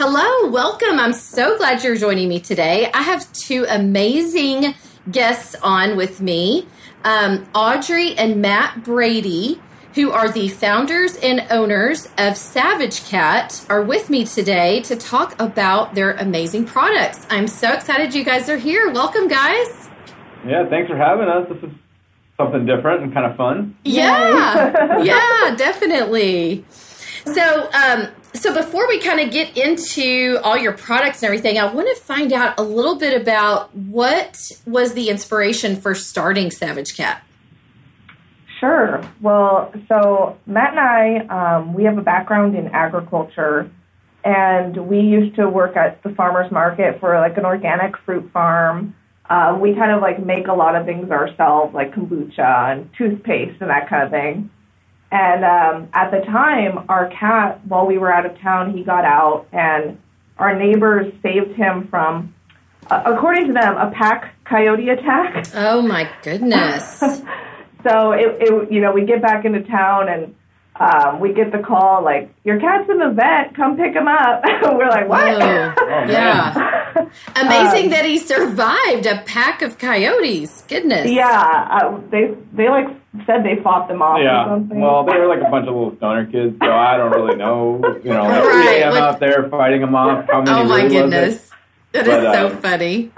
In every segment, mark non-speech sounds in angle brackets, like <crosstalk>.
Hello, welcome. I'm so glad you're joining me today. I have two amazing guests on with me um, Audrey and Matt Brady, who are the founders and owners of Savage Cat, are with me today to talk about their amazing products. I'm so excited you guys are here. Welcome, guys. Yeah, thanks for having us. This is something different and kind of fun. Yeah, <laughs> yeah, definitely. So, um, so before we kind of get into all your products and everything, I want to find out a little bit about what was the inspiration for starting Savage Cat. Sure. Well, so Matt and I, um, we have a background in agriculture, and we used to work at the farmers market for like an organic fruit farm. Um, we kind of like make a lot of things ourselves, like kombucha and toothpaste and that kind of thing. And um, at the time, our cat, while we were out of town, he got out, and our neighbors saved him from, uh, according to them, a pack coyote attack. Oh my goodness! <laughs> so it, it, you know, we get back into town and um, we get the call like, "Your cat's in the vet. Come pick him up." <laughs> we're like, "What?" <laughs> Oh, yeah. Amazing um, that he survived a pack of coyotes. Goodness. Yeah, uh, they they like said they fought them off yeah. or something. Well, they were like a bunch of little stoner kids, so I don't really know. You know, like right. 3 a.m. out there fighting them off. How many? Oh my really goodness, that is but, so uh, funny.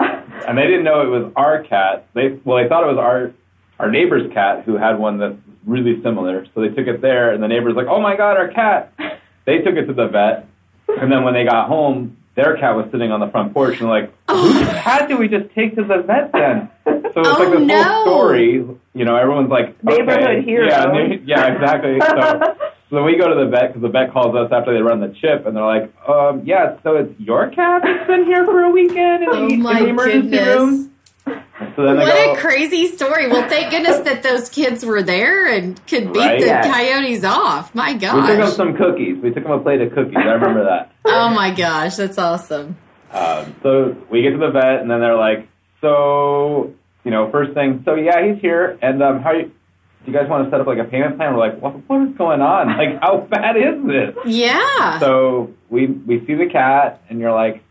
And they didn't know it was our cat. They well, they thought it was our our neighbor's cat who had one that's really similar. So they took it there, and the neighbor's like, "Oh my god, our cat!" They took it to the vet, and then when they got home, their cat was sitting on the front porch, and like, oh. whose cat do we just take to the vet then? So it's oh, like this no. whole story. You know, everyone's like, okay, neighborhood hero. Yeah, yeah, exactly. So, <laughs> so we go to the vet because the vet calls us after they run the chip, and they're like, um, yeah, so it's your cat that's been here for a weekend in, oh the, in the emergency goodness. room. So what go, a crazy story! Well, thank goodness that those kids were there and could beat right? the yeah. coyotes off. My gosh! We took them some cookies. We took them a plate of cookies. I remember that. <laughs> oh my gosh, that's awesome. Um, so we get to the vet, and then they're like, "So, you know, first thing, so yeah, he's here, and um, how you, do you guys want to set up like a payment plan?" We're like, "What? What is going on? <laughs> Like, how bad is this?" Yeah. So we we see the cat, and you're like,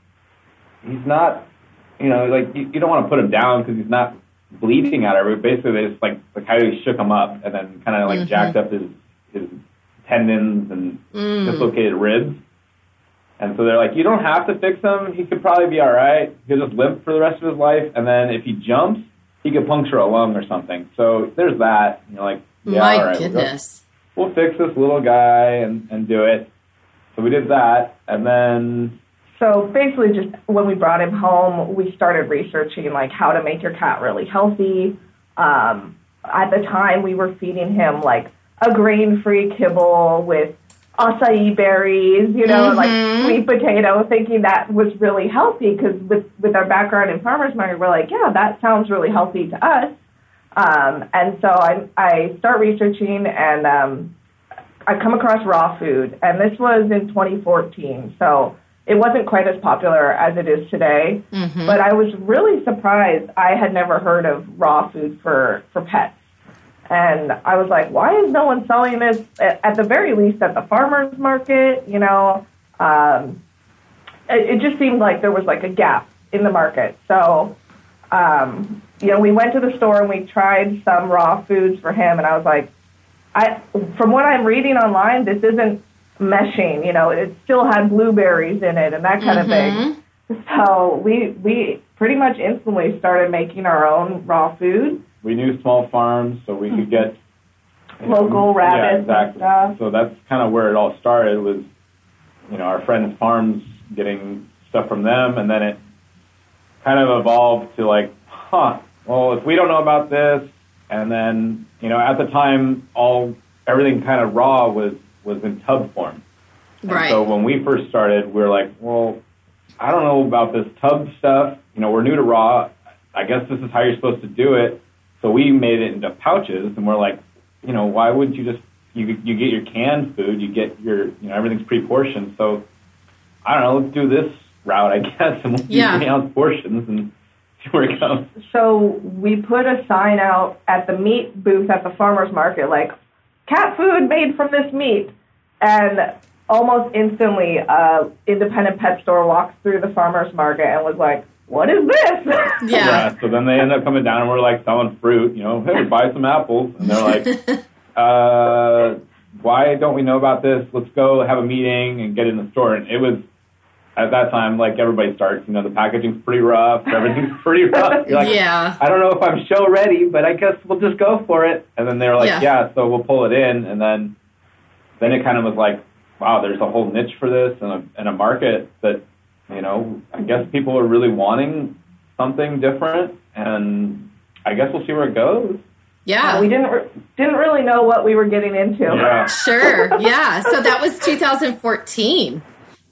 "He's not you know, like you, you don't want to put him down because he's not bleeding out of it. Basically, they just like the coyote shook him up and then kind of like mm-hmm. jacked up his his tendons and mm. dislocated ribs. And so they're like, you don't have to fix him. He could probably be all right. He'll just limp for the rest of his life. And then if he jumps, he could puncture a lung or something. So there's that. you're like, yeah, my all right, goodness. We'll, we'll fix this little guy and, and do it. So we did that. And then so basically, just when we brought him home, we started researching like how to make your cat really healthy. Um, at the time, we were feeding him like a grain-free kibble with acai berries, you know, mm-hmm. like sweet potato, thinking that was really healthy because with with our background in farmers market, we're like, yeah, that sounds really healthy to us. Um, and so I I start researching and um, I come across raw food, and this was in 2014. So it wasn't quite as popular as it is today. Mm-hmm. But I was really surprised. I had never heard of raw food for, for pets. And I was like, why is no one selling this at, at the very least at the farmer's market? You know, um, it, it just seemed like there was like a gap in the market. So, um, you know, we went to the store and we tried some raw foods for him. And I was like, I, from what I'm reading online, this isn't meshing. You know, it still had blueberries in it and that kind mm-hmm. of thing. So we we pretty much instantly started making our own raw food. We knew small farms, so we could get local know, rabbits. Yeah, exactly. So that's kind of where it all started. Was you know our friends' farms getting stuff from them, and then it kind of evolved to like, huh, well, if we don't know about this, and then you know at the time all everything kind of raw was was in tub form. And right. So when we first started, we were like, well, I don't know about this tub stuff. You know, we're new to raw. I guess this is how you're supposed to do it. So we made it into pouches, and we're like, you know, why wouldn't you just you you get your canned food, you get your you know everything's pre-portioned. So I don't know, let's do this route, I guess, and we'll Yeah. do ounce portions and see where it goes. So we put a sign out at the meat booth at the farmers market, like cat food made from this meat, and almost instantly, a independent pet store walked through the farmers market and was like, "What is this?" <laughs> Yeah. So then they end up coming down and we're like selling fruit, you know, hey, buy some apples. And they're like, <laughs> uh, why don't we know about this? Let's go have a meeting and get in the store. And it was, at that time, like everybody starts, you know, the packaging's pretty rough, everything's <laughs> pretty rough. You're like, yeah. I don't know if I'm show ready, but I guess we'll just go for it. And then they're like, Yeah. yeah, so we'll pull it in. And then, then it kind of was like, wow, there's a whole niche for this and a, and a market that, you know, I guess people are really wanting something different. And I guess we'll see where it goes. Yeah. we didn't re- didn't really know what we were getting into. Yeah. Sure. Yeah. So that was 2014.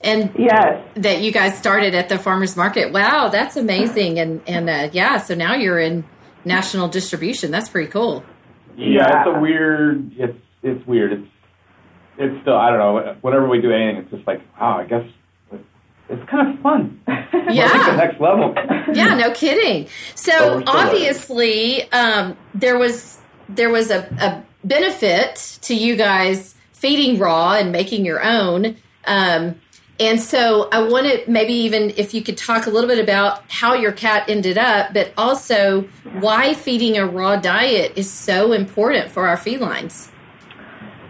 And Yes. that you guys started at the farmers market. Wow, that's amazing. And and uh, yeah, so now you're in national distribution. That's pretty cool. Yeah, it's a weird. It's it's weird. It's it's still. I don't know. Whenever we do anything, it's just like, wow. I guess it's, it's kind of fun. <laughs> It's like the Yeah. next level. Yeah, no kidding. So obviously, um, there was there was a, a benefit to you guys feeding raw and making your own. Um, and so I wanted maybe even if you could talk a little bit about how your cat ended up, but also why feeding a raw diet is so important for our felines.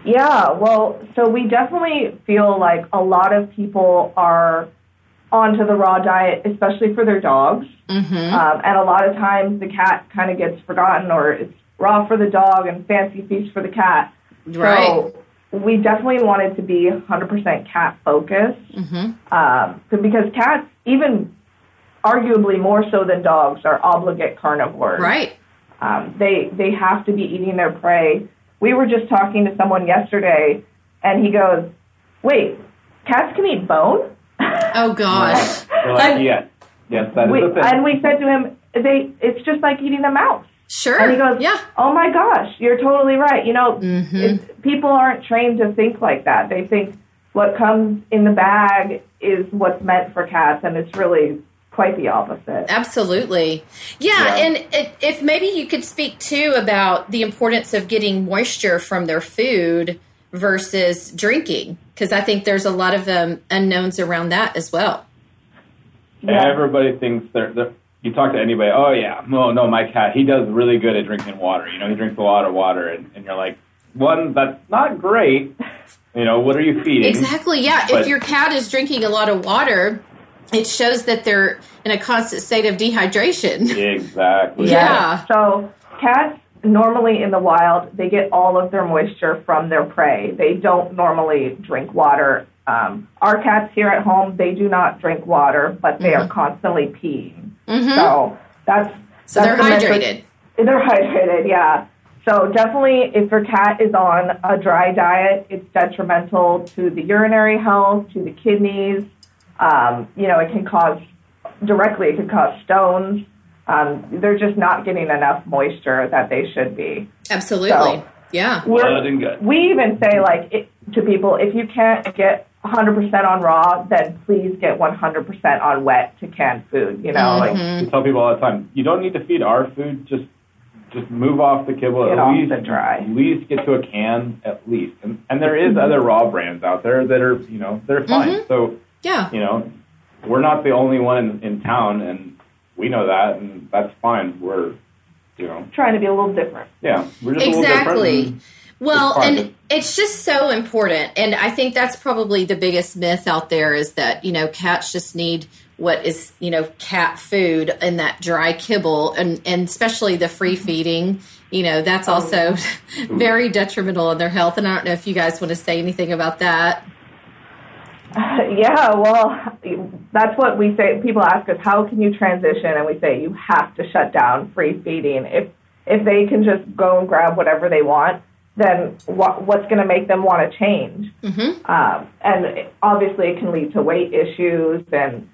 Yeah, well, so we definitely feel like a lot of people are onto the raw diet, especially for their dogs. Mm-hmm. Um, and a lot of times the cat kind of gets forgotten, or it's raw for the dog and fancy feast for the cat. Right. So we definitely wanted to be 100% cat focused Mm-hmm. um, because cats, even arguably more so than dogs, are obligate carnivores. Right. Um, they they have to be eating their prey. We were just talking to someone yesterday, and he goes, "Wait, cats can eat bone?" Oh gosh. <laughs> Like, yes, yes, that is we, the thing. and we said to him, "They, it's just like eating a mouse." Sure. And he goes, yeah. "Oh my gosh, you're totally right. You know, Mhm. it, people aren't trained to think like that. They think what comes in the bag is what's meant for cats, and it's really quite the opposite." Absolutely. Yeah, Yeah. and it, if maybe you could speak too about the importance of getting moisture from their food versus drinking, because I think there's a lot of um, unknowns around that as well. Yeah. Everybody thinks they're, they're. You talk to anybody. Oh yeah, no, no, my cat. He does really good at drinking water. You know, he drinks a lot of water, and, and you're like, one, that's not great. You know, what are you feeding? Exactly. Yeah. if your cat is drinking a lot of water, it shows that they're in a constant state of dehydration. Exactly. Yeah. So cats normally in the wild, they get all of their moisture from their prey. They don't normally drink water. Um, our cats here at home, they do not drink water, but they are constantly peeing. Mhm. So that's So they're that's the metric- hydrated. They're hydrated, yeah. So definitely, if your cat is on a dry diet, it's detrimental to the urinary health, to the kidneys. Um, you know, it can cause directly. It can cause stones. Um, they're just not getting enough moisture that they should be. Absolutely. So- yeah. We're, we even say like it, to people, if you can't get 100% on raw, then please get 100% on wet to canned food. You know, like Mhm. We tell people all the time, you don't need to feed our food. Just just move off the kibble. Get at off least, the dry. At least get to a can. At least, and and there is other raw brands out there that are you know they're fine. Mhm. So Yeah. you know, we're not the only one in, in town, and we know that, and that's fine. We're you know, trying to be a little different. yeah, we're just a little Exactly. Well, of and it's just so important. And I think that's probably the biggest myth out there is that, you know, cats just need what is, you know, cat food and that dry kibble and, and especially the free mm-hmm. feeding, you know, that's oh, also <laughs> very detrimental on their health. And I don't know if you guys want to say anything about that. <laughs> Yeah, well, that's what we say. People ask us, how can you transition? And we say, you have to shut down free feeding. If if they can just go and grab whatever they want, then what, what's going to make them want to change? Mm-hmm. Um, and it- obviously, it can lead to weight issues and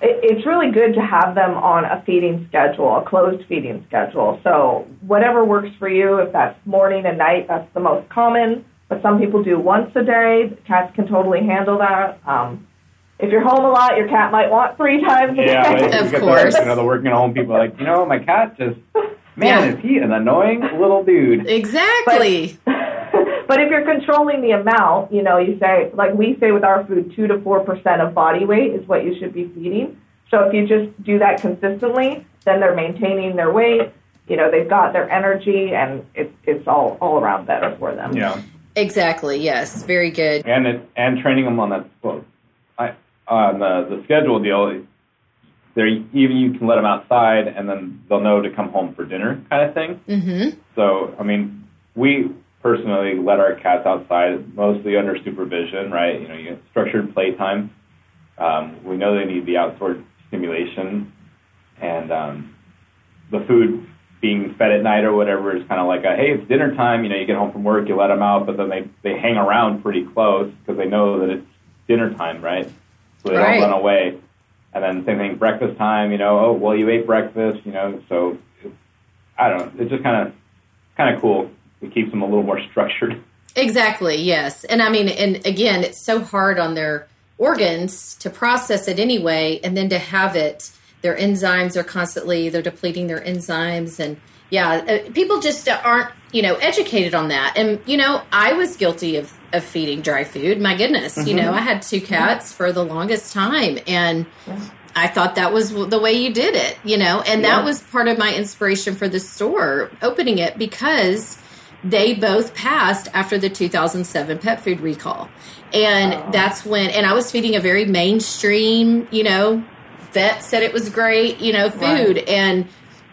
it, it's really good to have them on a feeding schedule, a closed feeding schedule. So whatever works for you, if that's morning and night, that's the most common. But some people do once a day. Cats can totally handle that. Um, if you're home a lot, your cat might want three times a Yeah, day. but Of course. The, you know, the working at home people are like, you know, my cat just, man, Yeah. is he an annoying <laughs> little dude? Exactly. <laughs> but if you're controlling the amount, you know, you say, like we say with our food, 2 to 4% of body weight is what you should be feeding. So if you just do that consistently, then they're maintaining their weight. You know, they've got their energy, and it's it's all all around better for them. Yeah. exactly. Yes. Very good. and it, and training them on that well, I, on the the schedule deal. There, even you can let them outside, and then they'll know to come home for dinner, kind of thing. Mm-hmm. So, I mean, we personally let our cats outside, mostly under supervision, right? You know, you structured playtime. Um, we know they need the outdoor stimulation, and um, the food being fed at night or whatever is kind of like a hey, it's dinner time. You know, you get home from work, you let them out, but then they they hang around pretty close because they know that it's dinner time, right? So they Right. don't run away. And then same thing, breakfast time. You know, oh well, you ate breakfast. You know, so I don't know. It's just kind of kind of cool. It keeps them a little more <laughs> structured. Exactly. Yes. And I mean, and again, it's so hard on their organs to process it anyway, and then to have it. Their enzymes are constantly they're depleting their enzymes, and yeah, uh, people just aren't you know educated on that. And you know, I was guilty of of feeding dry food. My goodness, you mm-hmm. know, I had two cats for the longest time, and. I thought that was the way you did it, you know, and that was part of my inspiration for the store opening it because they both passed after the 2007 pet food recall. And oh. that's when, and I was feeding a very mainstream, you know, vet said it was great, you know, food. Right. And,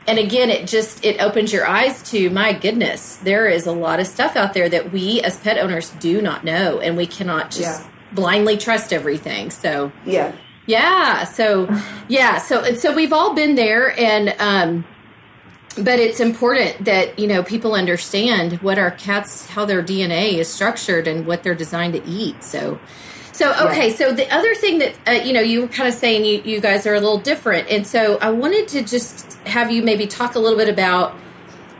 and again, it just, it opens your eyes to my goodness, there is a lot of stuff out there that we as pet owners do not know. And we cannot just Yeah. blindly trust everything. So, yeah yeah. So, yeah. So, so we've all been there, and um, but it's important that you know people understand what our cats, how their DNA is structured, and what they're designed to eat. So, so okay. So the other thing that uh, you know, you were kind of saying you you guys are a little different, and so I wanted to just have you maybe talk a little bit about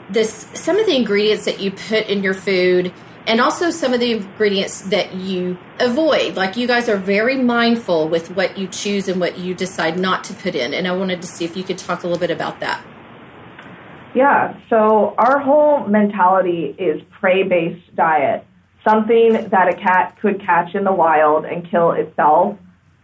this some of the ingredients that you put in your food and also some of the ingredients that you avoid like you guys are very mindful with what you choose and what you decide not to put in and i wanted to see if you could talk a little bit about that Yeah, so our whole mentality is prey based diet, something that a cat could catch in the wild and kill itself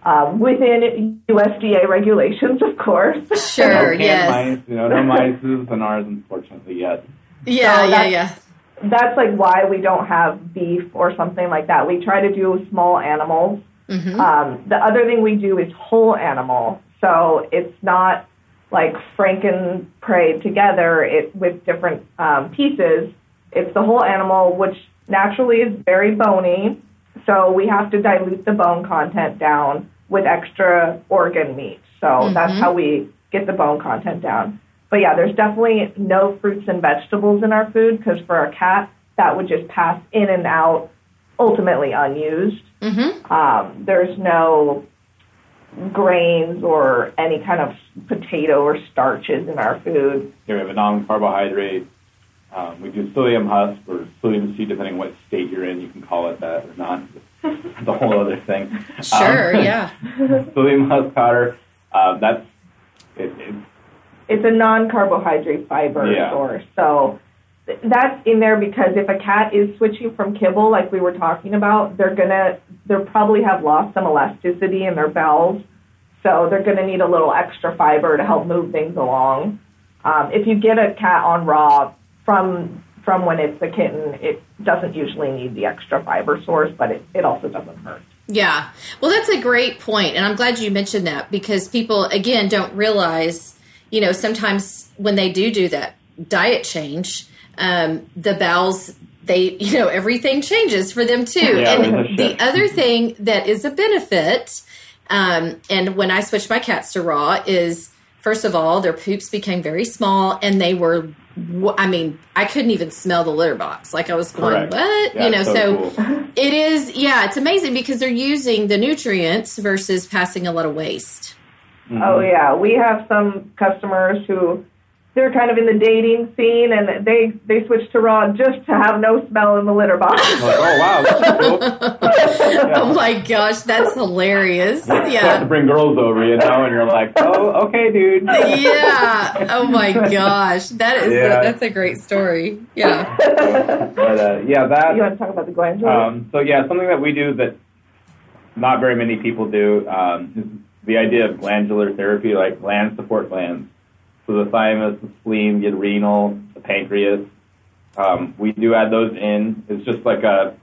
um, within USDA regulations, of course. <laughs> sure no yes mice, you know, no mice in ours, unfortunately, yet. yeah So yeah that's- yeah That's like why we don't have beef or something like that. We try to do small animals. Mhm. Um, the other thing we do is whole animal, so it's not like franken prey together it with different um, pieces. It's the whole animal, which naturally is very bony. So we have to dilute the bone content down with extra organ meat. So that's how we get the bone content down. But yeah, there's definitely no fruits and vegetables in our food because for our cat, that would just pass in and out, ultimately unused. mm-hmm. Um, there's no grains or any kind of potato or starches in our food. Here we have a non-carbohydrate. Um, we do psyllium husk or psyllium seed, depending on what state you're in. You can call it that or not. It's a whole other thing. sure Um, yeah <laughs> psyllium husk powder. Uh, that's it, it, It's a non-carbohydrate fiber Yeah. source. So that's in there because if a cat is switching from kibble, like we were talking about, they're gonna they'll probably have lost some elasticity in their bowels. So they're gonna need a little extra fiber to help move things along. Um, if you get a cat on raw from from when it's a kitten, it doesn't usually need the extra fiber source, but it, it also doesn't hurt. Yeah. Well, that's a great point, and I'm glad you mentioned that because people again don't realize, you know, sometimes when they do do that diet change, um, the bowels they <laughs> you know everything changes for them too. Yeah, and the shift. other thing that is a benefit, um, and when I switched my cats to raw is first of all their poops became very small and they were. W- I mean, I couldn't even smell the litter box. Like I was going, Correct. what? Yeah, you know, so, so cool. <laughs> it is, yeah, it's amazing because they're using the nutrients versus passing a lot of waste. Mhm. Oh yeah, we have some customers who they're kind of in the dating scene and they they switch to raw just to have no smell in the litter box. <laughs> Like, oh wow, that's cool. <laughs> oh my gosh, that's hilarious. You have to bring girls over, you know, and you're like, oh, okay, dude. Yeah. Oh my gosh, that is Yeah. that's a great story. Yeah. But uh, yeah, that. you want to talk about the glandular? Um, so yeah, something that we do that not very many people do um, is the idea of glandular therapy, like gland support glands. So the thymus, the spleen, the adrenal, the pancreas. Um, we do add those in. It's just like a.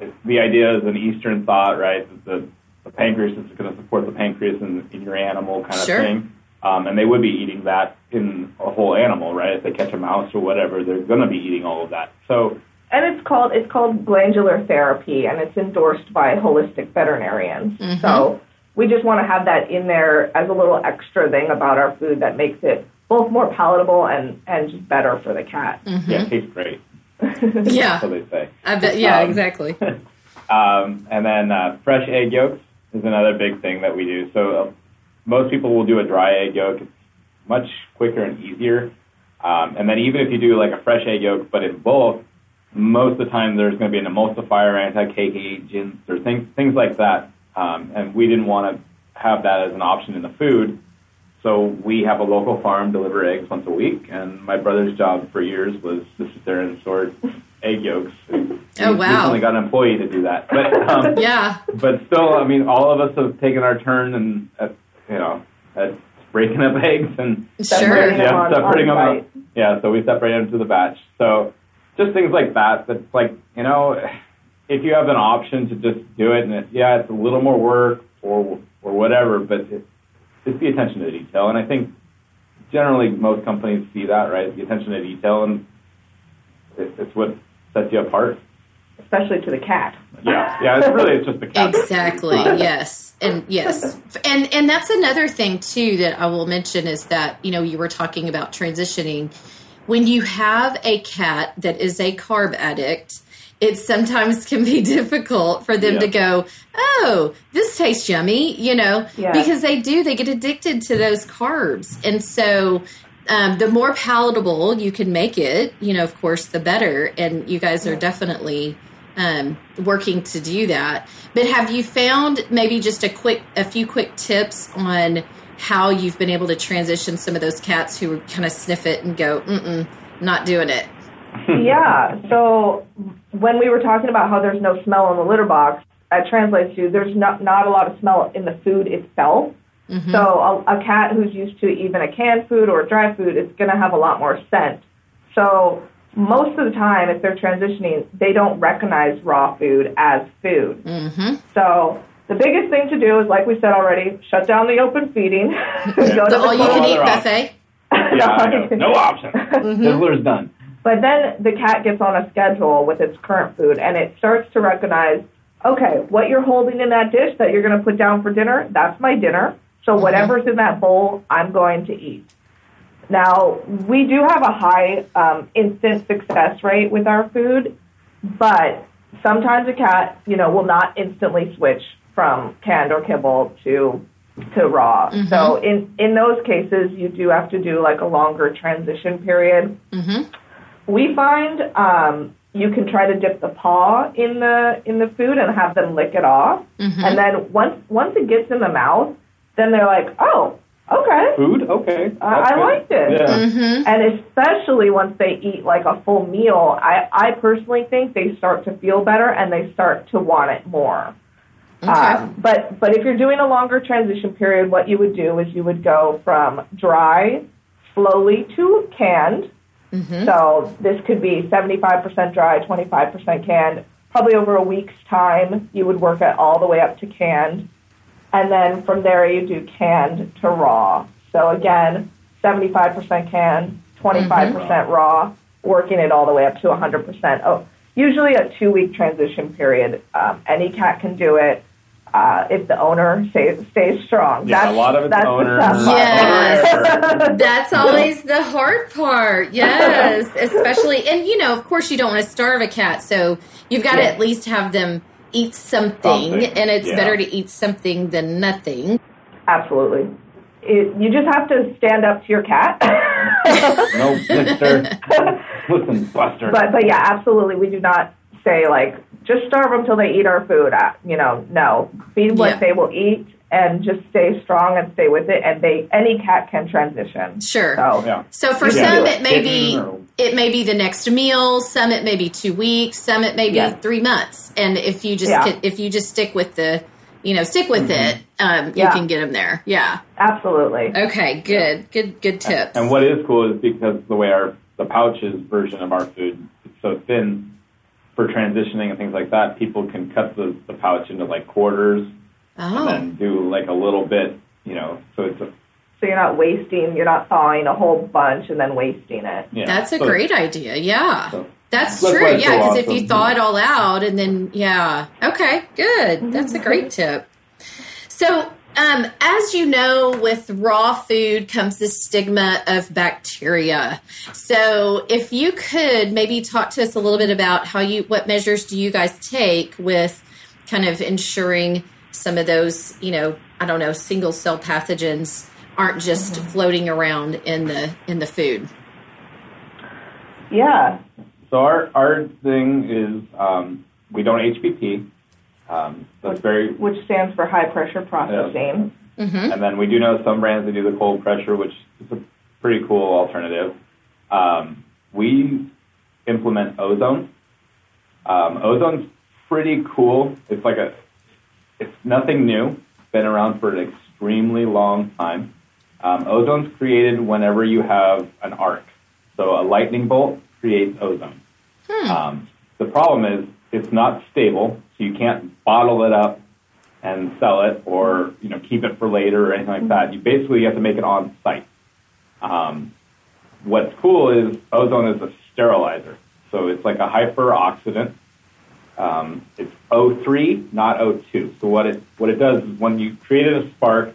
It's, the idea is an Eastern thought, right? That the, the pancreas is going to support the pancreas in, in your animal kind of Sure. thing. Um, and they would be eating that in a whole animal, right? If they catch a mouse or whatever, they're going to be eating all of that. So and it's called it's called glandular therapy and it's endorsed by holistic veterinarians. Mhm. So we just want to have that in there as a little extra thing about our food that makes it both more palatable and and just better for the cat. yeah, it tastes great. <laughs> Yeah. So they say. I bet yeah, Um, exactly. <laughs> Um, and then uh, fresh egg yolks is another big thing that we do. So uh, most people will do a dry egg yolk. It's much quicker and easier. Um, and then even if you do like a fresh egg yolk, but in bulk, most of the time there's going to be an emulsifier, anti-cake agents, or things things like that. Um, and we didn't want to have that as an option in the food. So we have a local farm deliver eggs once a week, and my brother's job for years was to sit there and sort egg yolks. <laughs> Oh, We wow. recently got an employee to do that, but <laughs> um, Yeah. but still, I mean, all of us have taken our turn and at, you know at breaking up eggs and Sure. Separating yeah, on- separating on them up. Yeah, so we separate them to the batch. So just things like that. That's like you know, if you have an option to just do it, and it, yeah, it's a little more work or or whatever, but it, it's the attention to detail, and I think generally most companies see that right, the attention to detail, and it, it's what sets you apart. especially to the cat. Yeah, yeah, it's really it's just the cat. Exactly. <laughs> Yes. And yes. And and that's another thing too that I will mention is that, you know, you were talking about transitioning. When you have a cat that is a carb addict, it sometimes can be <laughs> difficult for them Yeah. to go, "Oh, this tastes yummy," you know, Yeah. because they do they get addicted to those carbs. And so um, the more palatable you can make it, you know, of course, the better. And you guys are definitely um, working to do that. But have you found maybe just a quick, a few quick tips on how you've been able to transition some of those cats who kind of sniff it and go, "Mm-mm, not doing it." Yeah. <laughs> So when we were talking about how there's no smell in the litter box, that translates to there's not not a lot of smell in the food itself. Mm-hmm. So a, a cat who's used to even a canned food or dry food is going to have a lot more scent. So most of the time, if they're transitioning, they don't recognize raw food as food. Mm-hmm. So the biggest thing to do is, like we said already, shut down the open feeding. <laughs> Go The all-you-can-eat other option. buffet. Yeah, I. No option. <laughs> Sizzler's done. But then the cat gets on a schedule with its current food and it starts to recognize, okay, what you're holding in that dish that you're going to put down for dinner, that's my dinner. So whatever's in that bowl, I'm going to eat. Now, we do have a high um, instant success rate with our food, but sometimes a cat, you know, will not instantly switch from canned or kibble to to raw. So in in those cases, you do have to do like a longer transition period. Mm-hmm. We find um, you can try to dip the paw in the in the food and have them lick it off, Mm-hmm. and then once once it gets in the mouth, then they're like, oh, okay. Food? Okay. I- That's I good. liked it. Yeah. Mm-hmm. And especially once they eat like a full meal, I, I personally think they start to feel better and they start to want it more. Okay. Um, but but if you're doing a longer transition period, what you would do is you would go from dry slowly to canned. Mm-hmm. So this could be 75% dry, 25% canned. Probably over a week's time, you would work it all the way up to canned. And then from there, you do canned to raw. So again, 75% canned, 25% raw, working it all the way up to 100%. Oh, usually a two week transition period. Um, any cat can do it uh, if the owner stays, stays strong. Yeah, a lot of it's that's the owner. Yes. <laughs> That's always the hard part. Yes. <laughs> Especially, and you know, of course, you don't want to starve a cat. So you've got to at least have them eat something. Something, And it's yeah. better to eat something than nothing. Absolutely. it, you just have to stand up to your cat. no, Mister. Listen, Buster. But but yeah, absolutely. We do not say like just starve them till they eat our food. Uh, you know, no. Feed what Yeah. they will eat, and just stay strong and stay with it. And they any cat can transition. Sure. So yeah. So for Yeah. some, it may be it may be the next meal. Some it may be two weeks. Some it may be Yeah. three months. And if you just Yeah. can, if you just stick with the, you know, stick with it, um, you Yeah. can get them there. Yeah. absolutely. Okay. Good. Good. Good tips. And what is cool is because the way our the pouches version of our food is so thin for transitioning and things like that, people can cut the, the pouch into like quarters and oh. then do like a little bit, you know. So it's a So you're not wasting. You're not thawing a whole bunch and then wasting it. yeah. That's a So- great idea. Yeah. so- That's That's true. Yeah, so because if you thaw it all out and then yeah. Okay, good. That's a great mm-hmm. tip. So, um, as you know, with raw food comes the stigma of bacteria. So, if you could maybe talk to us a little bit about how you, what measures do you guys take with kind of ensuring some of those, you know, I don't know, single cell pathogens aren't just floating around in the in the food. Yeah. So our our thing is um, we don't HPP. Um, that's very Which stands for high pressure processing. Mm-hmm. And then we do know some brands that do the cold pressure, which is a pretty cool alternative. Um, we implement ozone. Um, ozone's pretty cool. It's like a, it's nothing new. It's been around for an extremely long time. Um, ozone's created whenever you have an arc. So a lightning bolt creates ozone. Um, the problem is it's not stable, so you can't bottle it up and sell it or you know keep it for later or anything like that. You basically have to make it on site. Um, what's cool is ozone is a sterilizer, so it's like a hyperoxidant. Um, it's O3, not O2. So what it what it does is when you created a spark,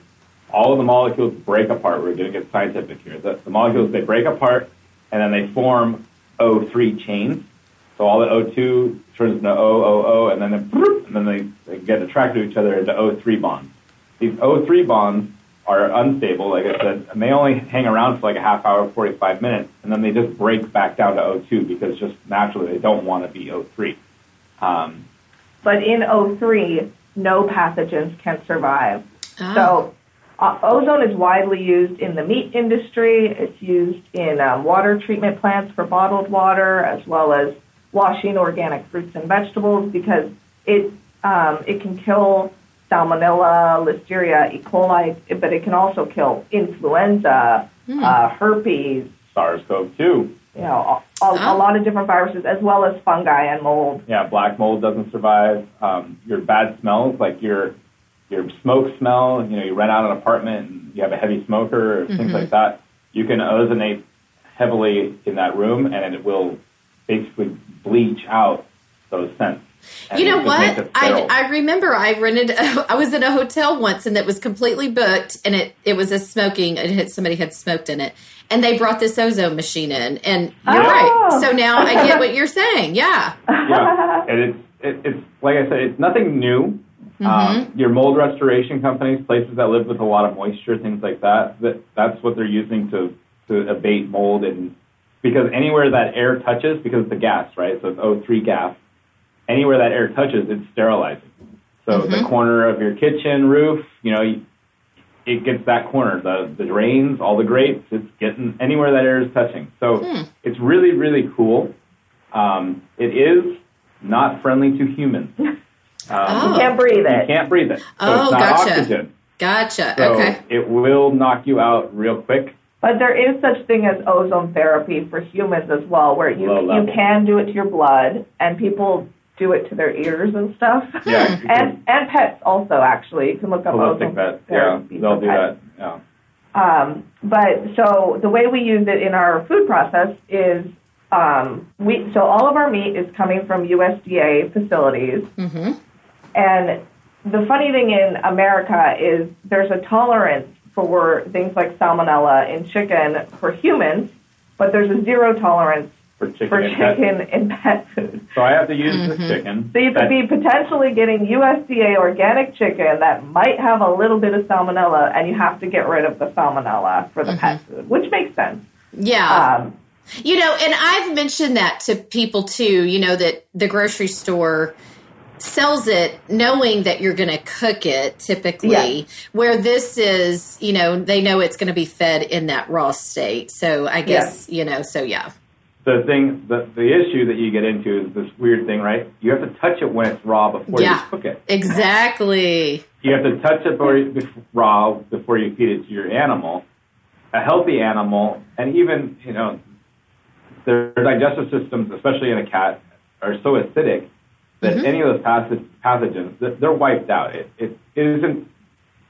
all of the molecules break apart. We're going to get scientific here. The, the molecules they break apart and then they form O3 chains. So all the O2 turns into OOO, and then they, and then they, they get attracted to each other into O3 bonds. These O3 bonds are unstable, like I said, and they only hang around for like a half hour, 45 minutes, and then they just break back down to O2 because just naturally they don't want to be O3. Um, But in O3, no pathogens can survive. Ah. So uh, ozone is widely used in the meat industry. It's used in um, water treatment plants for bottled water, as well as washing organic fruits and vegetables, because it um, it can kill salmonella, listeria, E. coli, but it can also kill influenza, uh, herpes. SARS-CoV-2, You know, a, a, a lot of different viruses, as well as fungi and mold. yeah, black mold doesn't survive. Um, your bad smells, like your your smoke smell, you know, you rent out an apartment and you have a heavy smoker or things like that. You can ozonate heavily in that room, and it will basically bleach out those scents. And You know it just makes what? I. I remember I rented. <laughs> I was in a hotel once, and it was completely booked, and it it was a smoking. It had somebody had smoked in it, and they brought this ozone machine in, and you're Oh. right. So now I get what you're saying. Yeah. <laughs> yeah, and it's it, it's like I said, it's nothing new. Mm-hmm. Um, your mold restoration companies, places that live with a lot of moisture, things like that, that that's what they're using to to abate mold and because anywhere that air touches, because it's a gas, right? So it's O3 gas. Anywhere that air touches, it's sterilizing. So Mm-hmm. the corner of your kitchen roof, you know, it gets that corner. The the drains, all the grates, it's getting anywhere that air is touching. So Hmm. it's really really cool. Um, it is not friendly to humans. <laughs> Um, Oh. You can't breathe it. You it. can't breathe it. So Oh, it's not gotcha. oxygen. Gotcha. So okay. it will knock you out real quick. But there is such thing as ozone therapy for humans as well, where you Low you level. can do it to your blood, and people do it to their ears and stuff. Yeah, <laughs> and and pets also actually. You can look up Holistic ozone vet. Yeah, therapy they'll for do pets. that. Yeah. Um, but so the way we use it in our food process is um, we so all of our meat is coming from USDA facilities, Mm-hmm. and the funny thing in America is there's a tolerance for things like salmonella in chicken for humans, but there's a zero tolerance for chicken. for and pet- chicken and pet food. So I have to use Mm-hmm. this chicken. So you could be potentially getting USDA organic chicken that might have a little bit of salmonella, and you have to get rid of the salmonella for the pet Mm-hmm. food, which makes sense. Yeah. Um, You know, and I've mentioned that to people too, you know, that the grocery store sells it knowing that you're going to cook it typically, Yeah. where this is, you know, they know it's going to be fed in that raw state. So I guess, you know, so yeah. the thing, the, the issue that you get into is this weird thing, right? You have to touch it when it's raw before Yeah. you cook it. Exactly. You have to touch it before, bef- raw before you feed it to your animal. A healthy animal, and even you know, their digestive systems, especially in a cat, are so acidic that any of those patho- pathogens they're wiped out. It, it, it isn't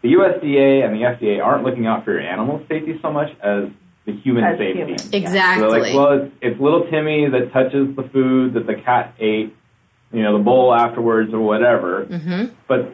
the USDA and the FDA aren't looking out for your animal safety so much as the human As safety. humans. So Exactly. they're like, well, it's, it's little Timmy that touches the food that the cat ate, you know, the bowl afterwards or whatever. hmm But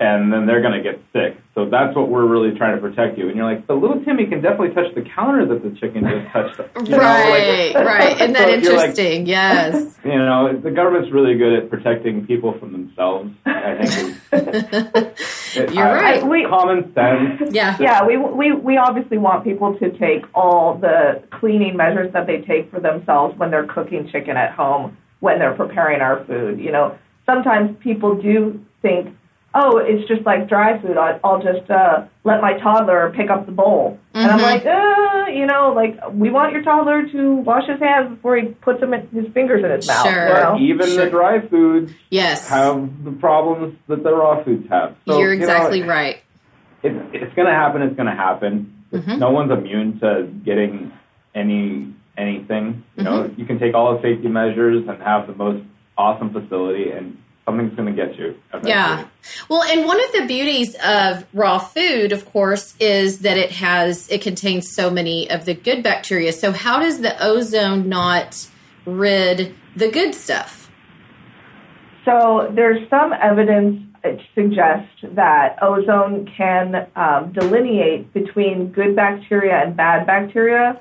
and then they're going to get sick. So that's what we're really trying to protect you. And you're like, the little Timmy can definitely touch the counter that the chicken just touched. You know, Right, <laughs> like- right. Isn't that So you're like- interesting? yes. you know, the government's really good at protecting people from themselves. I think is- <laughs> it- You're I- right. We- Common sense. Yeah. yeah, we, we, we obviously want people to take all the cleaning measures that they take for themselves when they're cooking chicken at home, when they're preparing our food. You know, sometimes people do think, oh, it's just like dry food. I'll, I'll just uh, let my toddler pick up the bowl. And I'm Mhm. like, uh, you know, like we want your toddler to wash his hands before he puts them in, his fingers in his mouth. Sure. You know? Even Sure. the dry foods Yes. have the problems that the raw foods have. So, You're you know, exactly right. It's, it's going to happen. It's going to happen. Mhm. No one's immune to getting any anything. You know, Mm-hmm. you can take all the safety measures and have the most awesome facility, and something's going to get you. Eventually. Yeah. Well, and one of the beauties of raw food, of course, is that it has it contains so many of the good bacteria. So how does the ozone not rid the good stuff? So there's some evidence that suggests that ozone can um, delineate between good bacteria and bad bacteria.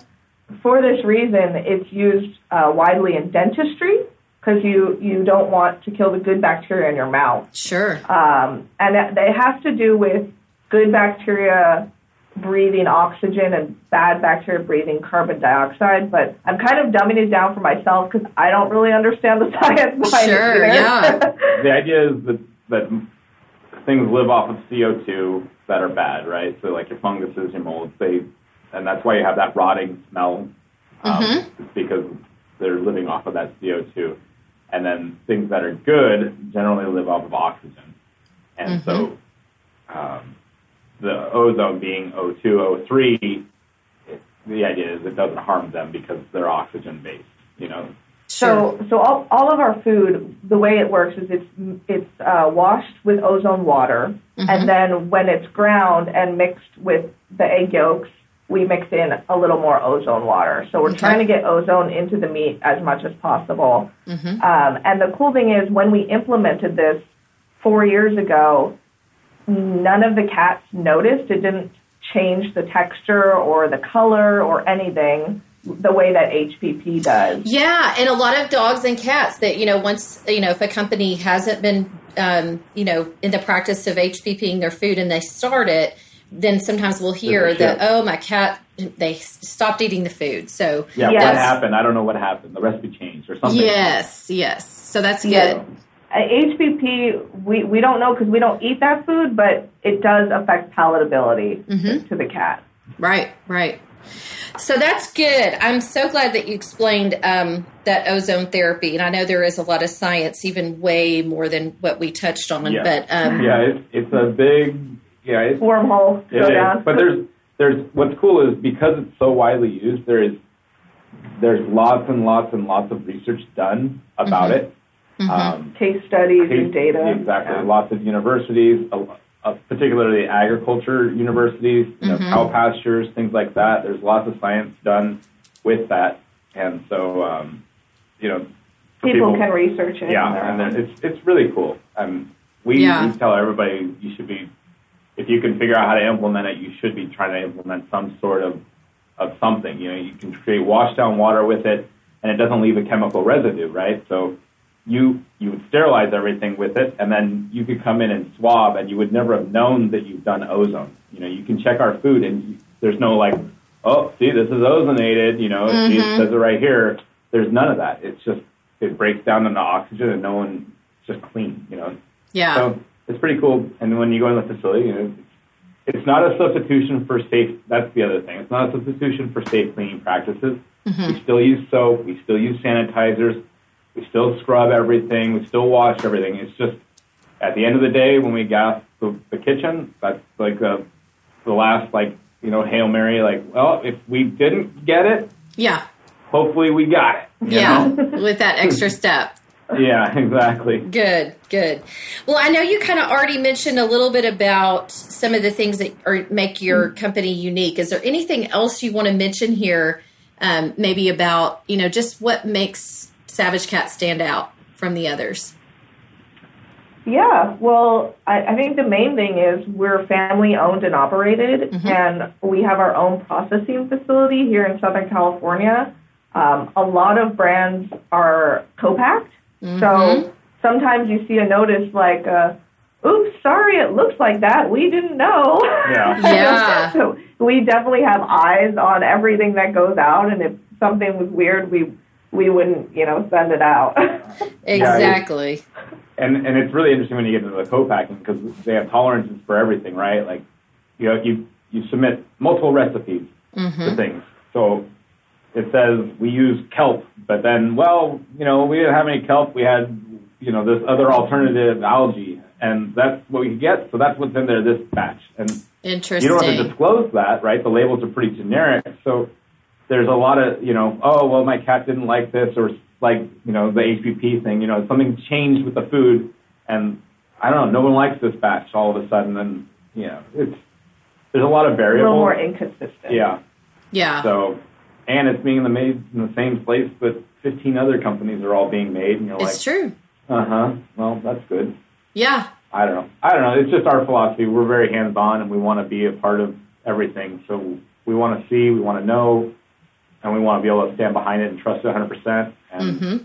For this reason, it's used uh, widely in dentistry because you, you don't want to kill the good bacteria in your mouth. Sure. Um, and that, that has to do with good bacteria breathing oxygen and bad bacteria breathing carbon dioxide. But I'm kind of dumbing it down for myself because I don't really understand the <laughs> science behind Sure, it. either. yeah. <laughs> The idea is that that things live off of CO two that are bad, right? So like your funguses, your molds, they, and that's why you have that rotting smell, um, Mhm. because they're living off of that CO two. And then things that are good generally live off of oxygen, and so um, the ozone being O2, O3, it, the idea is it doesn't harm them because they're oxygen based. You know, So, so all, all of our food, the way it works is it's it's uh, washed with ozone water, and then when it's ground and mixed with the egg yolks, we mix in a little more ozone water. So we're Okay. trying to get ozone into the meat as much as possible. Mhm. Um, and the cool thing is, when we implemented this four years ago, none of the cats noticed. It didn't change the texture or the color or anything the way that HPP does. Yeah, and a lot of dogs and cats that you know once you know if a company hasn't been um, you know in the practice of HPPing their food and they start it, then sometimes we'll hear that oh my cat they stopped eating the food. So yeah, Yes. what happened? I don't know what happened. The recipe changed or something. yes, yes. So that's good. Yeah. Uh, HPP, we, we don't know because we don't eat that food, but it does affect palatability Mhm. to the cat. Right, right. So that's good. I'm so glad that you explained um, that ozone therapy, and I know there is a lot of science, even way more than what we touched on. Yeah. But um, Yeah, it's it's a big yeah. It's, Wormhole, it go is. down. But there's there's what's cool is because it's so widely used. There is there's lots and lots and lots of research done about it. Um, case studies case- and data. Exactly. Yeah. Lots of universities, uh, uh, particularly agriculture universities, you know, Mhm. cow pastures, things like that. There's lots of science done with that, and so um, you know, People, can research it. yeah, and then it's it's really cool. Um, we, Yeah. we tell everybody you should be, if you can figure out how to implement it, you should be trying to implement some sort of of something. You know, you can create wash down water with it. and it doesn't leave a chemical residue, right? So you you would sterilize everything with it, and then you could come in and swab, and you would never have known that you've done ozone. You know, you can check our food, and there's no like, oh, see, this is ozonated. You know, mm-hmm. it says it right here. There's none of that. It's just it breaks down into oxygen, and no one just clean. You know. Yeah. So it's pretty cool. And when you go in the facility, you know, it's not a substitution for safe. That's the other thing. It's not a substitution for safe cleaning practices. Mm-hmm. We still use soap. We still use sanitizers we still scrub everything. We still wash everything. It's just at the end of the day when we gas the, the kitchen, that's like the the last like you know hail mary. Like, well, if we didn't get it, yeah, hopefully we got it. Yeah, with that extra <laughs> step. Yeah, <laughs> exactly. Good, good. Well, I know you kind of already mentioned a little bit about some of the things that are, make your company unique. Is there anything else you want to mention here? Um, maybe about you know just what makes Savage Cat stand out from the others? Yeah, well, I, I think the main thing is we're family owned and operated, mm-hmm. and we have our own processing facility here in Southern California. Um, a lot of brands are co-packed, mm-hmm. so sometimes you see a notice like, uh, "Oops, sorry, it looks like that. We didn't know." Yeah, <laughs> yeah. <laughs> so we definitely have eyes on everything that goes out, and if something was weird, we we wouldn't, you know, send it out. <laughs> exactly. and and it's really interesting when you get into the co-packing because they have tolerances for everything, right? Like, you know, you you submit multiple recipes mm-hmm. to things. So it says we use kelp, but then, well, you know, we didn't have any kelp. We had, you know, this other alternative algae, and that's what we get. So that's what's in there this batch. And Interesting. You don't have to disclose that, right? The labels are pretty generic. So there's a lot of, you know, oh, well, my cat didn't like this, or like, you know, the HPP thing, you know, something changed with the food, and I don't know, no one likes this batch all of a sudden, and, you know, it's, there's a lot of variables. A little more inconsistent. Yeah. Yeah. So, and it's being made in the same place, but 15 other companies are all being made, and you're it's like, true. Uh huh. Well, that's good. Yeah. I don't know. I don't know. It's just our philosophy. We're very hands on, and we want to be a part of everything. So we want to see, we want to know, and we want to be able to stand behind it and trust it 100%. And mm-hmm.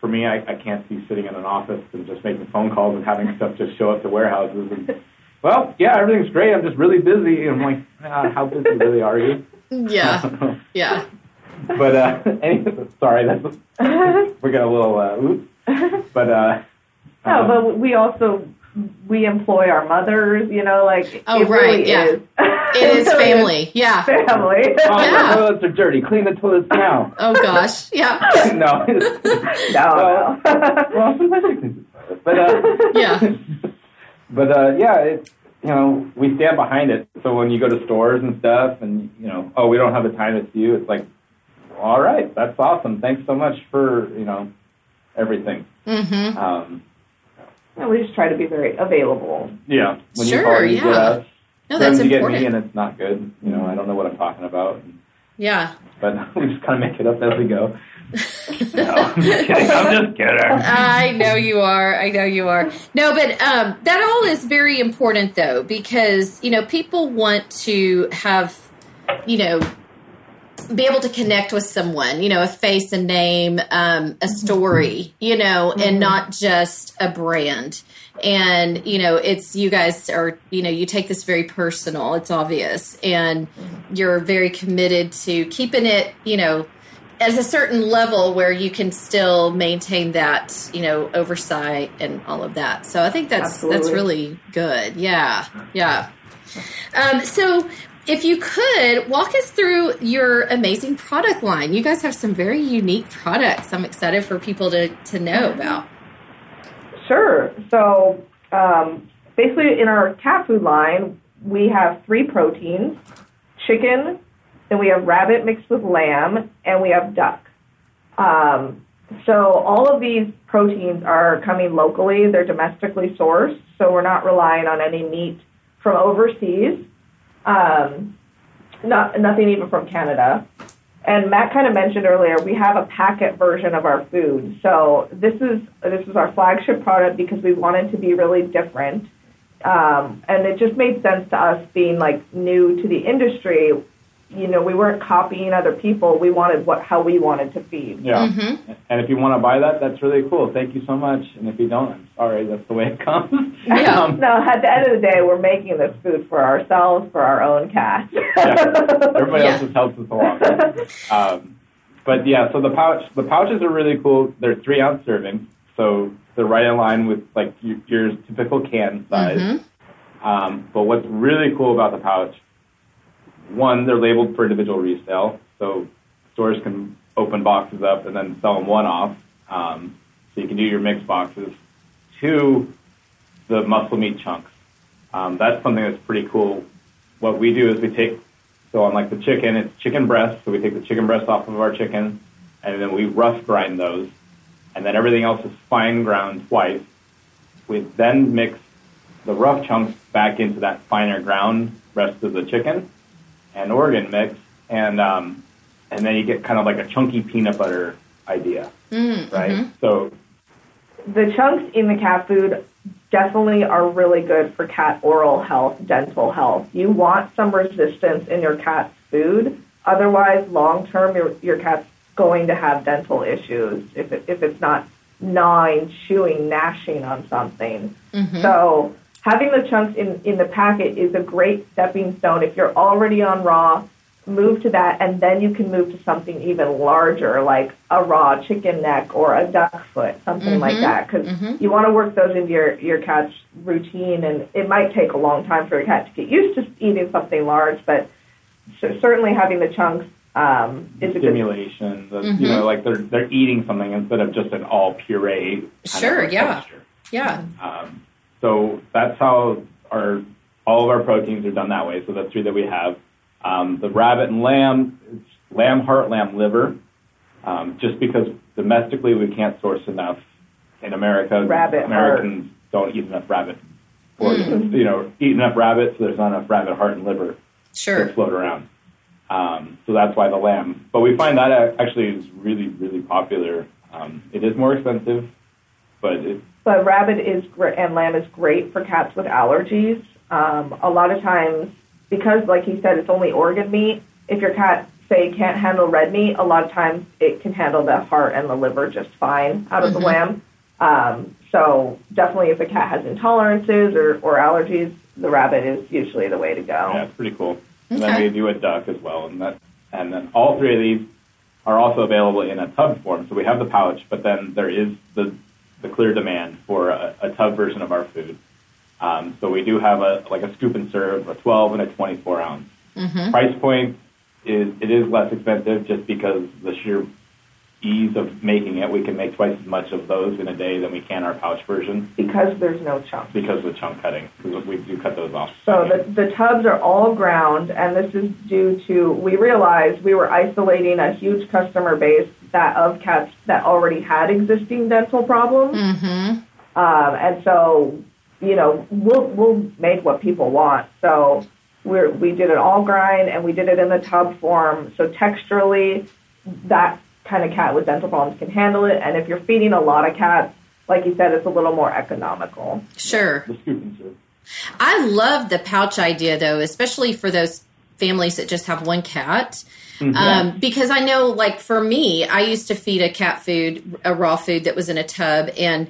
for me, I, I can't see sitting in an office and just making phone calls and having <laughs> stuff just show up to warehouses. And, well, yeah, everything's great. I'm just really busy. And I'm like, ah, how busy really are you? Yeah, <laughs> yeah. but uh, <laughs> anyway, sorry, that's <laughs> we got a little uh, oops. But uh, no, um, but we also we employ our mothers, you know, like oh it right, really yeah, is. it is family, yeah, family. Oh, yeah. the toilets are dirty. Clean the toilets now. Oh gosh, yeah. no, no, well, no. well, sometimes you clean the toilet, but uh, yeah, but uh, yeah, it, you know, we stand behind it. So when you go to stores and stuff, and you know, oh, we don't have the time to see you, it's like, all right, that's awesome. Thanks so much for you know everything. Mm-hmm. Um, and we just try to be very available. Yeah. When sure, you call, you yeah. get us. No, that's you important. get me, and it's not good. You know, I don't know what I'm talking about. Yeah. But <laughs> we just kind of make it up as we go. No, I'm just kidding. I'm just kidding. I know you are. I know you are. No, but um, that all is very important, though, because you know people want to have, you know, be able to connect with someone, you know, a face, a name, um, a story, you know, mm-hmm. and not just a brand. And, you know, it's you guys are, you know, you take this very personal, it's obvious, and mm-hmm. you're very committed to keeping it, you know, at a certain level where you can still maintain that, you know, oversight and all of that. So I think that's Absolutely. that's really good. Yeah. Yeah. Um, so if you could walk us through your amazing product line. You guys have some very unique products. I'm excited for people to, to know about. Sure. So, um, basically, in our cat food line, we have three proteins chicken, then we have rabbit mixed with lamb, and we have duck. Um, so, all of these proteins are coming locally, they're domestically sourced, so we're not relying on any meat from overseas. Um, not nothing even from Canada. And Matt kind of mentioned earlier, we have a packet version of our food. So this is this is our flagship product because we wanted to be really different, um, and it just made sense to us being like new to the industry. You know, we weren't copying other people. We wanted what how we wanted to feed. Yeah. And if you want to buy that, that's really cool. Thank you so much. And if you don't, I'm sorry. That's the way it comes. Yeah. Um, No, at the end of the day, we're making this food for ourselves, for our own cats. yeah. Everybody Yeah. else just helps us along. Um, but yeah, so the pouch, the pouches are really cool. They're three ounce servings, so they're right in line with like your, your typical can size. Mm-hmm. Um, but what's really cool about the pouch, one, they're labeled for individual resale, so stores can open boxes up and then sell them one off. Um, so you can do your mixed boxes. Two, the muscle meat chunks. Um, that's something that's pretty cool. What we do is we take, so on like the chicken, it's chicken breast, so we take the chicken breast off of our chicken, and then we rough grind those, and then everything else is fine ground twice. We then mix the rough chunks back into that finer ground rest of the chicken and organ mix, and um, and then you get kind of like a chunky peanut butter idea, mm, right? Mm-hmm. So the chunks in the cat food definitely are really good for cat oral health, dental health. You want some resistance in your cat's food. Otherwise, long term, your, your cat's going to have dental issues if, it, if it's not gnawing, chewing, gnashing on something. Mm-hmm. So, having the chunks in, in the packet is a great stepping stone. If you're already on raw, move to that, and then you can move to something even larger, like a raw chicken neck or a duck foot, something like that. Because you want to work those into your, your cat's routine, and it might take a long time for a cat to get used to eating something large, but cer- certainly having the chunks um, is a good stimulation, the, you know, like they're they're eating something instead of just an all puree. Sure, yeah. texture. Yeah. Um, so that's how our all of our proteins are done that way. So the three that we have, um, the rabbit and lamb, it's lamb heart, lamb liver. Um, just because domestically we can't source enough in America, Rabbit Americans don't eat enough rabbit, or you know, eat enough rabbit, so there's not enough rabbit heart and liver Sure. to float around. Um, so that's why the lamb. But we find that actually is really, really popular. Um, it is more expensive, but it, But rabbit is great, and lamb is great for cats with allergies. Um, a lot of times, because like he said, it's only organ meat. If your cat say can't handle red meat, a lot of times it can handle the heart and the liver just fine out of the lamb. Um, so definitely, if a cat has intolerances or, or allergies, the rabbit is usually the way to go. yeah, it's pretty cool. And Okay. then we do a duck as well, and that, and then all three of these are also available in a tub form. So we have the pouch, but then there is the the clear demand for a, a tub version of our food. Um, so we do have a like a scoop and serve, a 12 and a 24 ounce. Price point is it is less expensive just because the sheer ease of making it. We can make twice as much of those in a day than we can our pouch version Because there's no chunk. because of the chunk cutting. Because we do cut those off. So the, the tubs are all ground, and this is due to we realized we were isolating a huge customer base that of cats that already had existing dental problems, Mm-hmm. um, and so you know we'll we'll make what people want. So we we did it all grind, and we did it in the tub form. So texturally, that kind of cat with dental problems can handle it, and if you're feeding a lot of cats. Like you said, it's a little more economical. Sure. The scoop and serve. I love the pouch idea though, especially for those families that just have one cat. Um, because I know, like for me, I used to feed a cat food, a raw food that was in a tub, and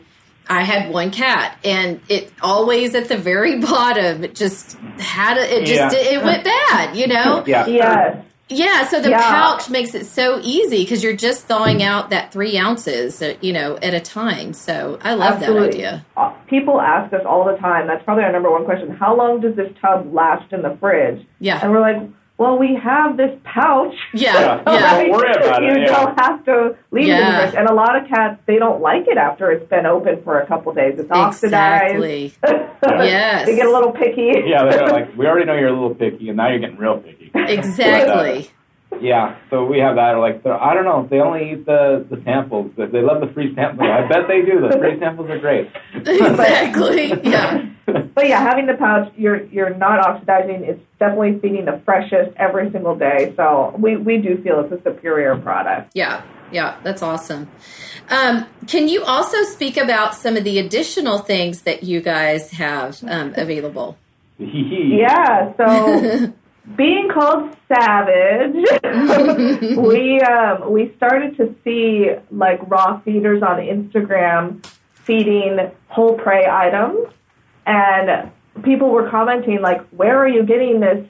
I had one cat, and it always at the very <laughs> bottom it just had a, it just Yeah. it went bad, you know. <laughs> Yeah. Yes. Yeah, so the Yeah. pouch makes it so easy because you're just thawing out that three ounces, uh, you know, at a time. So I love that idea. Uh, People ask us all the time. That's probably our number one question. How long does this tub last in the fridge? Yeah. And we're like, well, we have this pouch. Yeah, <laughs> Yeah. yeah. Don't worry about it, You yeah. don't have to leave Yeah. the fridge. And a lot of cats, they don't like it after it's been open for a couple days. It's oxidized. Exactly. <laughs> Yes. they get a little picky. Yeah, they're like, we already know you're a little picky, and now you're getting real picky. Exactly. Uh, Yeah, so we have that. Like, I don't know, they only eat the, the samples. They they love the free samples. I bet they do. The free <laughs> samples are great. exactly. Yeah. <laughs> But yeah, having the pouch, you're you're not oxidizing. It's definitely feeding the freshest every single day. So we, we do feel it's a superior product. Yeah. Yeah. That's awesome. Um, can you also speak about some of the additional things that you guys have um, available? <laughs> Yeah, so being called savage, <laughs> we um, we started to see like raw feeders on Instagram feeding whole prey items, and people were commenting like, "Where are you getting this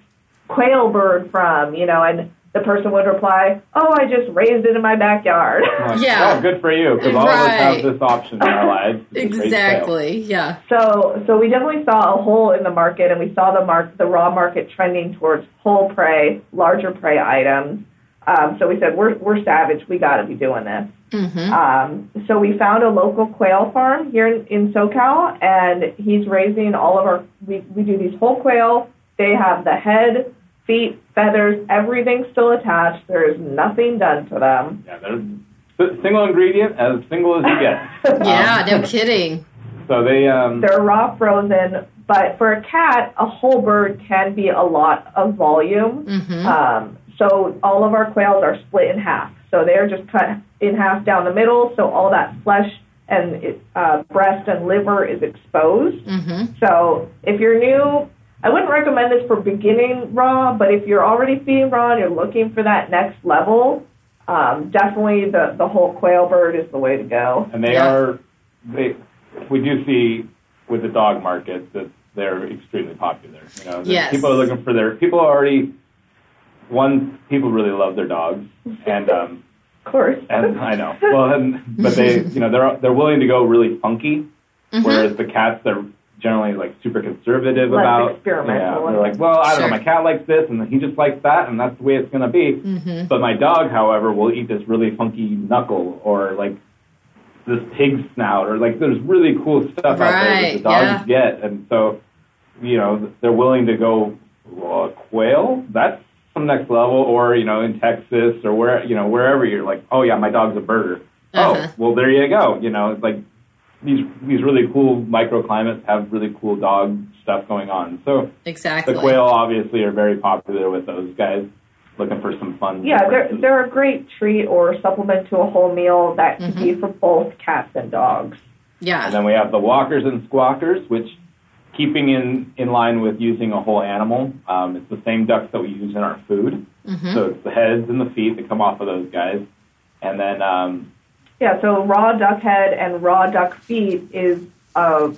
quail bird from?" You know, and the person would reply, "Oh, I just raised it in my backyard." Like, Yeah. Oh, good for you, because all of us have this option in our lives. to raise quail. Exactly. Yeah. So, so we definitely saw a hole in the market, and we saw the mark, the raw market trending towards whole prey, larger prey items. Um, so we said, we're we're savage. We got to be doing this. Mm-hmm. Um, so we found a local quail farm here in, in SoCal, and he's raising all of our. We we do these whole quail. They have the head, feet, feathers, everything still attached. There is nothing done to them. Yeah, they're single ingredient, as single as you get. <laughs> <laughs> Yeah. Um, No kidding. So they, um, They're raw frozen, but for a cat, a whole bird can be a lot of volume. Mm-hmm. Um, so all of our quails are split in half. So they're just cut in half down the middle. So all that flesh and uh, breast and liver is exposed. Mm-hmm. So if you're new, I wouldn't recommend this for beginning raw. But if you're already feeding raw and you're looking for that next level, um, definitely the the whole quail bird is the way to go. and they Yeah. are, they, we do see with the dog market that they're extremely popular. You know, Yes. people are looking for their, people are already, one, people really love their dogs, and, um, <laughs> Of course. and I know, well, and, but they, you know, they're, they're willing to go really funky, Mm-hmm. whereas the cats, they're generally like super conservative Less about, experimental. yeah, they're like, well, I don't Sure. know, my cat likes this, and he just likes that, and that's the way it's going to be. Mm-hmm. But my dog, however, will eat this really funky knuckle or like this pig snout or like there's really cool stuff out there that the dogs get, and so you know they're willing to go well, quail. That's some next level, or you know in Texas or where you know wherever you're like, oh yeah, my dog's a birder. Uh-huh. Oh well, there you go. You know, it's like these these really cool microclimates have really cool dog stuff going on. So Exactly. the quail obviously are very popular with those guys looking for some fun. Yeah, they're they're a great treat or supplement to a whole meal that can Mm-hmm. be for both cats and dogs. Yeah, and then we have the walkers and squawkers, which keeping in, in line with using a whole animal. Um, it's the same ducks that we use in our food. Mm-hmm. So it's the heads and the feet that come off of those guys. And then, um, Yeah, so raw duck head and raw duck feet is uh,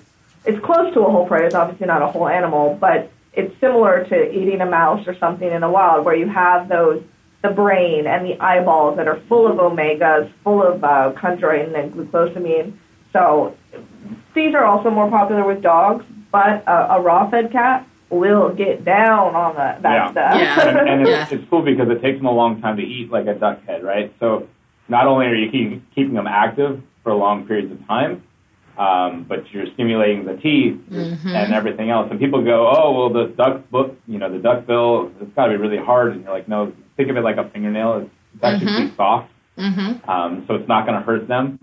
it's close to a whole prey. It's obviously not a whole animal, but it's similar to eating a mouse or something in the wild, where you have those the brain and the eyeballs that are full of omegas, full of uh, chondroitin and glucosamine. So these are also more popular with dogs, but a, a raw fed cat will get down on the, that Yeah. stuff. Yeah. and, and it's, Yeah. <laughs> it's cool because it takes them a long time to eat like a duck head, right? So not only are you keeping, keeping them active for long periods of time, um, but you're stimulating the teeth Mm-hmm. and everything else. And people go, oh, well, the duck book, you know, the duck bill, it's got to be really hard. And you're like, no, think of it like a fingernail. It's, it's actually Mhm. pretty soft. Mm-hmm. um, so it's not going to hurt them.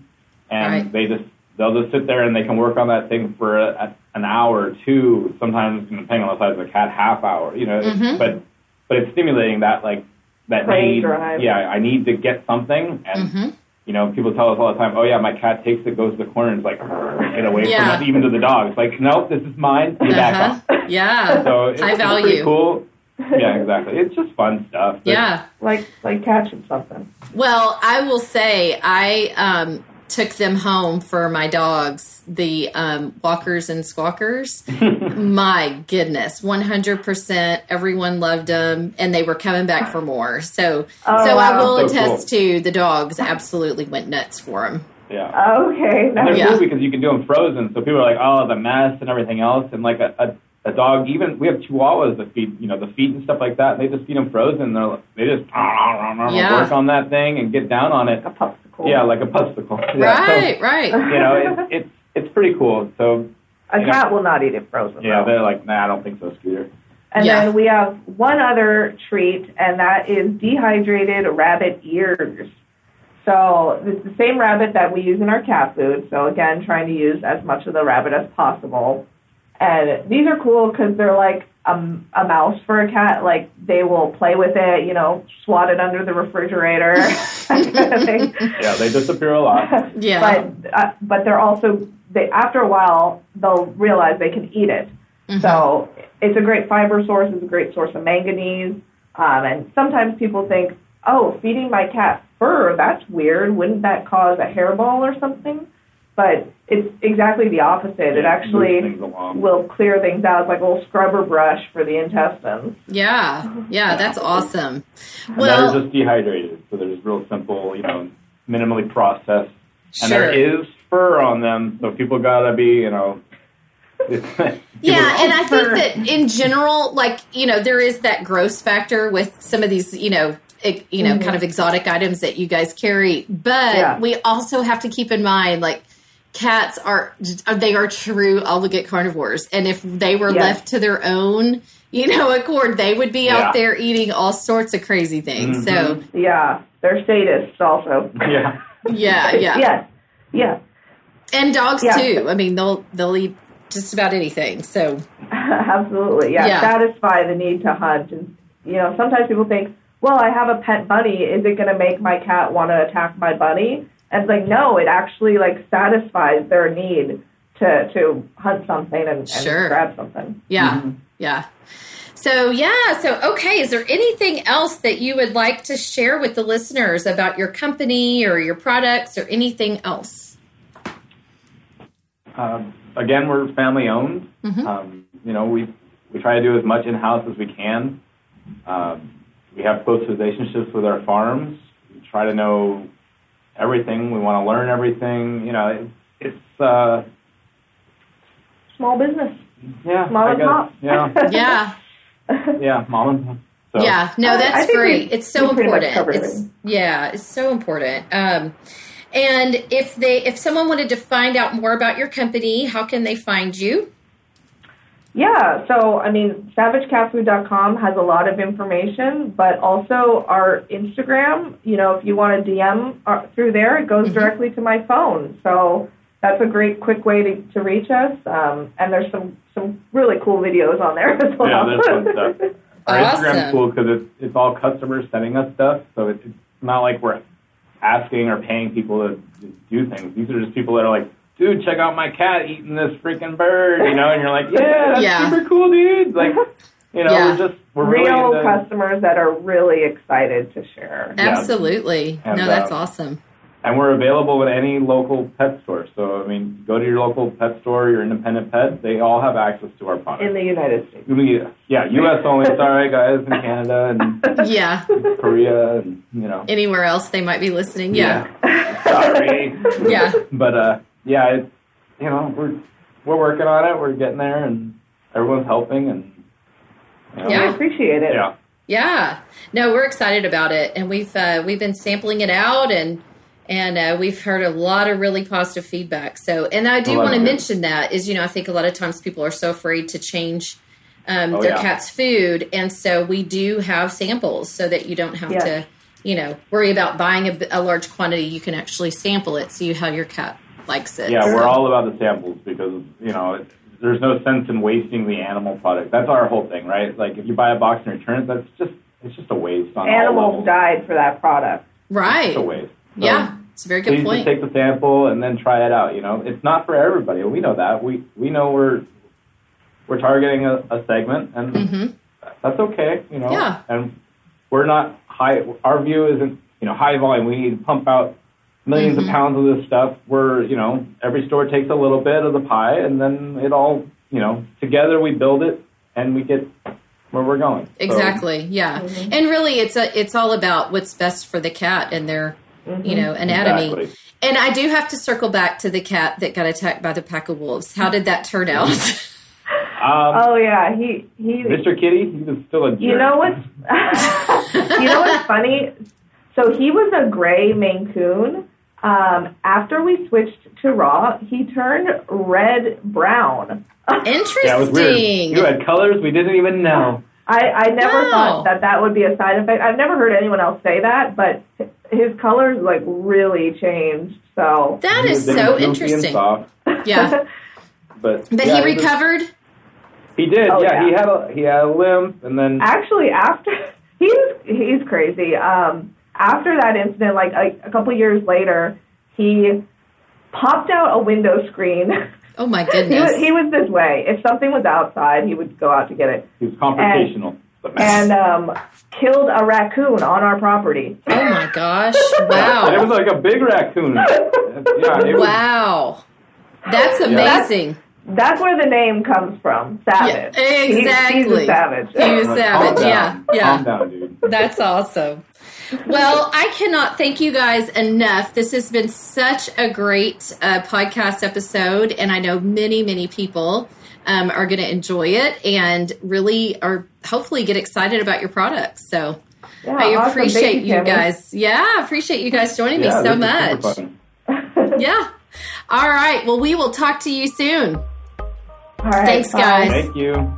And Right. they just they'll just sit there and they can work on that thing for a, a, an hour or two. Sometimes depending on the size of the cat, half hour. You know, Mhm. but but it's stimulating that like that Brain need. drive. Yeah, I need to get something. And Mm-hmm. you know, people tell us all the time, oh yeah, my cat takes it, goes to the corner, and is like get away Yeah. from it, even to the dogs. Like, no, this is mine. Get back Uh-huh. off. <laughs> Yeah. So it's, High it's pretty cool. Yeah, exactly. It's just fun stuff. Yeah. like like catching something. Well, I will say I um, took them home for my dogs, the um, walkers and squawkers. <laughs> my goodness, one hundred percent. Everyone loved them, and they were coming back for more. So, Oh, so I will So attest to the dogs absolutely went nuts for them. Yeah. Okay, And they're. Yeah. cool because you can do them frozen. So people are like, oh, the mess and everything else. And like a, a, a dog, even we have chihuahuas that feed, you know, the feet and stuff like that. They just feed them frozen. They're like- they just <laughs> Yeah. work on that thing and get down on it. A popsicle. Yeah, like a popsicle. Yeah, so, Right, right. you know, it's, it's it's pretty cool. So A you know. cat will not eat it frozen. yeah, though. they're like, nah, I don't think so, Scooter. And Yeah. then we have one other treat, and that is dehydrated rabbit ears. So it's the same rabbit that we use in our cat food. So again, trying to use as much of the rabbit as possible. And these are cool because they're like a, a mouse for a cat. Like they will play with it, you know, swat it under the refrigerator, that kind of thing. Yeah, they disappear a lot. Yeah. But uh, but they're also they after a while they'll realize they can eat it. Mm-hmm. So it's a great fiber source. It's a great source of manganese. Um, and sometimes people think, oh, feeding my cat fur, that's weird. Wouldn't that cause a hairball or something? But it's exactly the opposite. It actually move things along. will clear things out. It's like a little scrubber brush for the intestines. Yeah, yeah, that's awesome. And Well, they're just dehydrated, so they're just real simple, you know, minimally processed. And Sure. there is fur on them, so people gotta be, you know. <laughs> Yeah, and I think that in general, like you know, there is that gross factor with some of these, you know, you know, kind mm-hmm. of exotic items that you guys carry. But Yeah. we also have to keep in mind, like cats are they are true obligate carnivores, and if they were Yes. left to their own, you know, accord, they would be Yeah. out there eating all sorts of crazy things. So mm-hmm. Yeah, they're sadists also. <laughs> yeah. yeah, <laughs> yeah, yes. Yeah. and dogs Yeah. too. I mean, they'll they'll eat just about anything. So <laughs> Absolutely, yeah. Yeah. Satisfy the need to hunt, and you know, sometimes people think, "Well, I have a pet bunny. Is it going to make my cat want to attack my bunny?" And it's like, no, it actually like satisfies their need to to hunt something and, and Sure. grab something. Yeah. Yeah. So, yeah. So, okay. Is there anything else that you would like to share with the listeners about your company or your products or anything else? Um, again, we're family owned. Mhm. Um, you know, we we try to do as much in house as we can. Um, we have close relationships with our farms. We try to know everything. We want to learn everything. You know, it, it's uh, Small business. yeah, Mom I and guess, pop. yeah, <laughs> Yeah. yeah, mom and pop. So, Yeah. No, that's I think great. we- It's so we pretty much important. It's, everything. yeah. It's so important. Um, and if they, if someone wanted to find out more about your company, how can they find you? Yeah, so I mean, savagecatfood.com has a lot of information, but also our Instagram. You know, if you want to DM uh, through there, it goes directly to my phone. So that's a great, quick way to, to reach us. Um, and there's some some really cool videos on there <laughs> as well. Yeah, there's fun stuff. Our Awesome. Instagram's cool because it's, it's all customers sending us stuff, so it's, it's not like we're asking or paying people to, to do things. These are just people that are like, dude, check out my cat eating this freaking bird, you know, and you're like, yeah, that's Yeah. super cool, dude. Like, you know, Yeah. we're just we're Real really into, customers that are really excited to share. Yeah. Absolutely. And, no, that's uh, awesome. and we're available at any local pet store. So I mean, go to your local pet store, your independent pet. They all have access to our product. In the United States. We- yeah, U.S. only. Sorry, guys, in Canada and <laughs> Yeah. Korea, and you know. Anywhere else they might be listening. Yeah. Sorry. <laughs> Yeah. But uh, yeah, it's you know we're we're working on it. We're getting there, and everyone's helping, and you know, I appreciate it. yeah. Yeah, no, we're excited about it, and we've uh, we've been sampling it out, and and uh, we've heard a lot of really positive feedback. So, and I do want to mention that is, you know, I think a lot of times people are so afraid to change um, Oh, their yeah. cat's food, and so we do have samples so that you don't have Yes. to, you know, worry about buying a, a large quantity. You can actually sample it, see how your cat likes it. Yeah, So- we're all about the samples because you know it, there's no sense in wasting the animal product. That's our whole thing, right? Like if you buy a box and return it, that's just it's just a waste on Animals died for that product. right. It's a waste. So Yeah, it's a very good please point. just take the sample and then try it out. You know, it's not for everybody. We know that. We we know we're we're targeting a, a segment, and hmm that's okay. You know, Yeah. and we're not high. Our view isn't you know high volume. We need to pump out 1000000s Mhm. of pounds of this stuff. We're you know every store takes a little bit of the pie, and then it all you know together we build it and we get where we're going. So, Exactly. Yeah. And really it's a it's all about what's best for the cat and their you know anatomy. Exactly. And I do have to circle back to the cat that got attacked by the pack of wolves. How did that turn out? <laughs> um, Oh yeah, he he. Mr. Kitty, he was still a jerk. You know what's <laughs> you know what's funny? So he was a gray Maine Coon. Um, after we switched to raw, he turned red brown. <laughs> Interesting. Yeah, it was weird. You had colors we didn't even know. I, I never Wow. thought that that would be a side effect. I've never heard anyone else say that, but his colors like really changed. So that He is was so interesting. Yeah. <laughs> but But yeah, he was- recovered? He did. Oh, yeah, yeah. he had a he had a limp, and then actually after <laughs> he's he's crazy um after that incident like a, a couple years later he popped out a window screen <laughs> Oh my He goodness. was, he was this way. If something was outside, he would go out to get it. He was confrontational. And um, killed a raccoon on our property. oh my <laughs> gosh. <laughs> Wow! it was like a big raccoon. yeah, it was, Wow. That's amazing. That's where the name comes from. Savage. Yeah, He- exactly. he's a savage. He was Calm savage. Yeah. down. Yeah. Calm down, dude. That's awesome. Well, I cannot thank you guys enough. This has been such a great uh, podcast episode, and I know many, many people um, are going to enjoy it and really are hopefully get excited about your products. So Yeah, I awesome. appreciate Thank you guys. Yeah, I appreciate you guys joining Yeah, me so much. <laughs> Yeah. All right. Well, we will talk to you soon. All right, Thanks, bye. guys. Thank you.